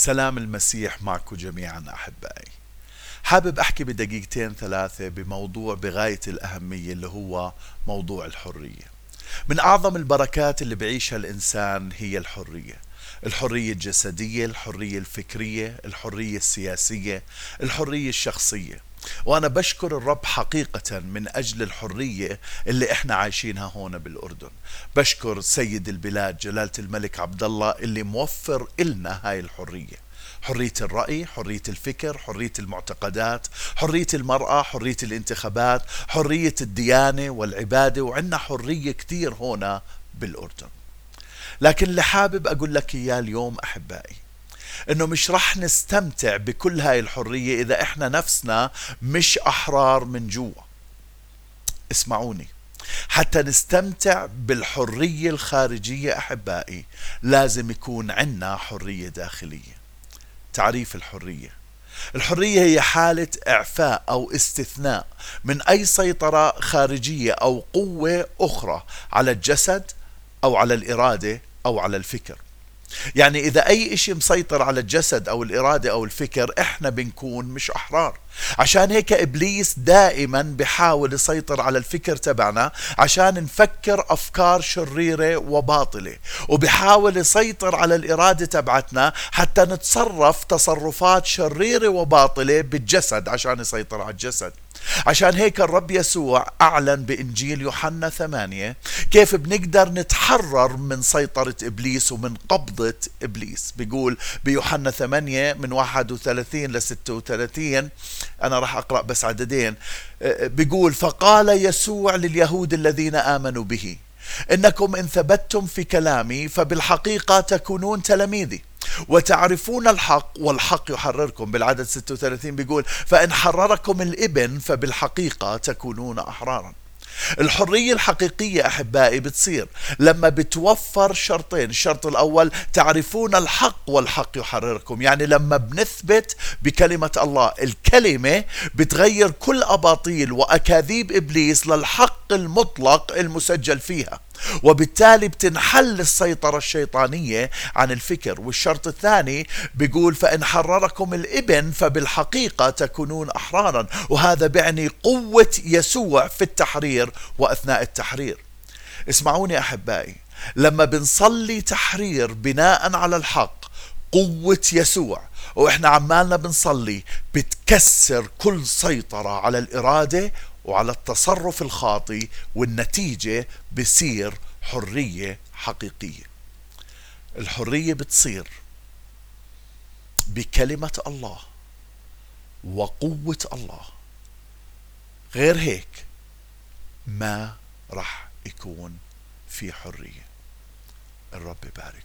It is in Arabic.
سلام المسيح معكم جميعا أحبائي. حابب أحكي بدقيقتين ثلاثة بموضوع بغاية الأهمية اللي هو موضوع الحرية. من أعظم البركات اللي بعيشها الإنسان هي الحرية. الحرية الجسدية، الحرية الفكرية، الحرية السياسية، الحرية الشخصية. وأنا بشكر الرب حقيقة من أجل الحرية اللي إحنا عايشينها هون بالأردن. بشكر سيد البلاد جلالة الملك عبد الله اللي موفر إلنا هاي الحرية. حرية الرأي حرية الفكر حرية المعتقدات حرية المرأة حرية الانتخابات حرية الديانة والعبادة وعندنا حرية كثير هنا بالأردن. لكن اللي حابب أقول لك إياه اليوم أحبائي إنه مش رح نستمتع بكل هاي الحرية إذا إحنا نفسنا مش أحرار من جوا. اسمعوني. حتى نستمتع بالحرية الخارجية أحبائي لازم يكون عنا حرية داخلية. تعريف الحرية. الحرية هي حالة إعفاء أو استثناء من أي سيطرة خارجية أو قوة أخرى على الجسد أو على الإرادة أو على الفكر. يعني إذا أي إشي مسيطر على الجسد أو الإرادة أو الفكر إحنا بنكون مش أحرار. عشان هيك إبليس دائما بحاول يسيطر على الفكر تبعنا عشان نفكر أفكار شريرة وباطلة وبحاول يسيطر على الإرادة تبعتنا حتى نتصرف تصرفات شريرة وباطلة بالجسد عشان يسيطر على الجسد. عشان هيك الرب يسوع أعلن بإنجيل يوحنا ثمانية كيف بنقدر نتحرر من سيطرة إبليس ومن قبضة إبليس. بيقول بيوحنا ثمانية من 31 ل 36 أنا راح أقرأ بس عددين. بيقول فقال يسوع لليهود الذين آمنوا به إنكم إن ثبتتم في كلامي فبالحقيقة تكونون تلاميذي. وتعرفون الحق والحق يحرركم. بالعدد 36 بيقول فإن حرركم الإبن فبالحقيقة تكونون أحرارا. الحرية الحقيقية أحبائي بتصير لما بتوفر شرطين. الشرط الأول تعرفون الحق والحق يحرركم. يعني لما بنثبت بكلمة الله الكلمة بتغير كل أباطيل وأكاذيب إبليس للحق المطلق المسجل فيها. وبالتالي بتنحل السيطرة الشيطانية عن الفكر. والشرط الثاني بيقول فإن حرركم الإبن فبالحقيقة تكونون أحرارا. وهذا بيعني قوة يسوع في التحرير وأثناء التحرير. اسمعوني أحبائي لما بنصلي تحرير بناء على الحق قوة يسوع وإحنا عمالنا بنصلي بتكسر كل سيطرة على الإرادة وعلى التصرف الخاطئ والنتيجة بصير حرية حقيقية. الحرية بتصير بكلمة الله وقوة الله. غير هيك ما راح يكون في حرية. الرب يبارك.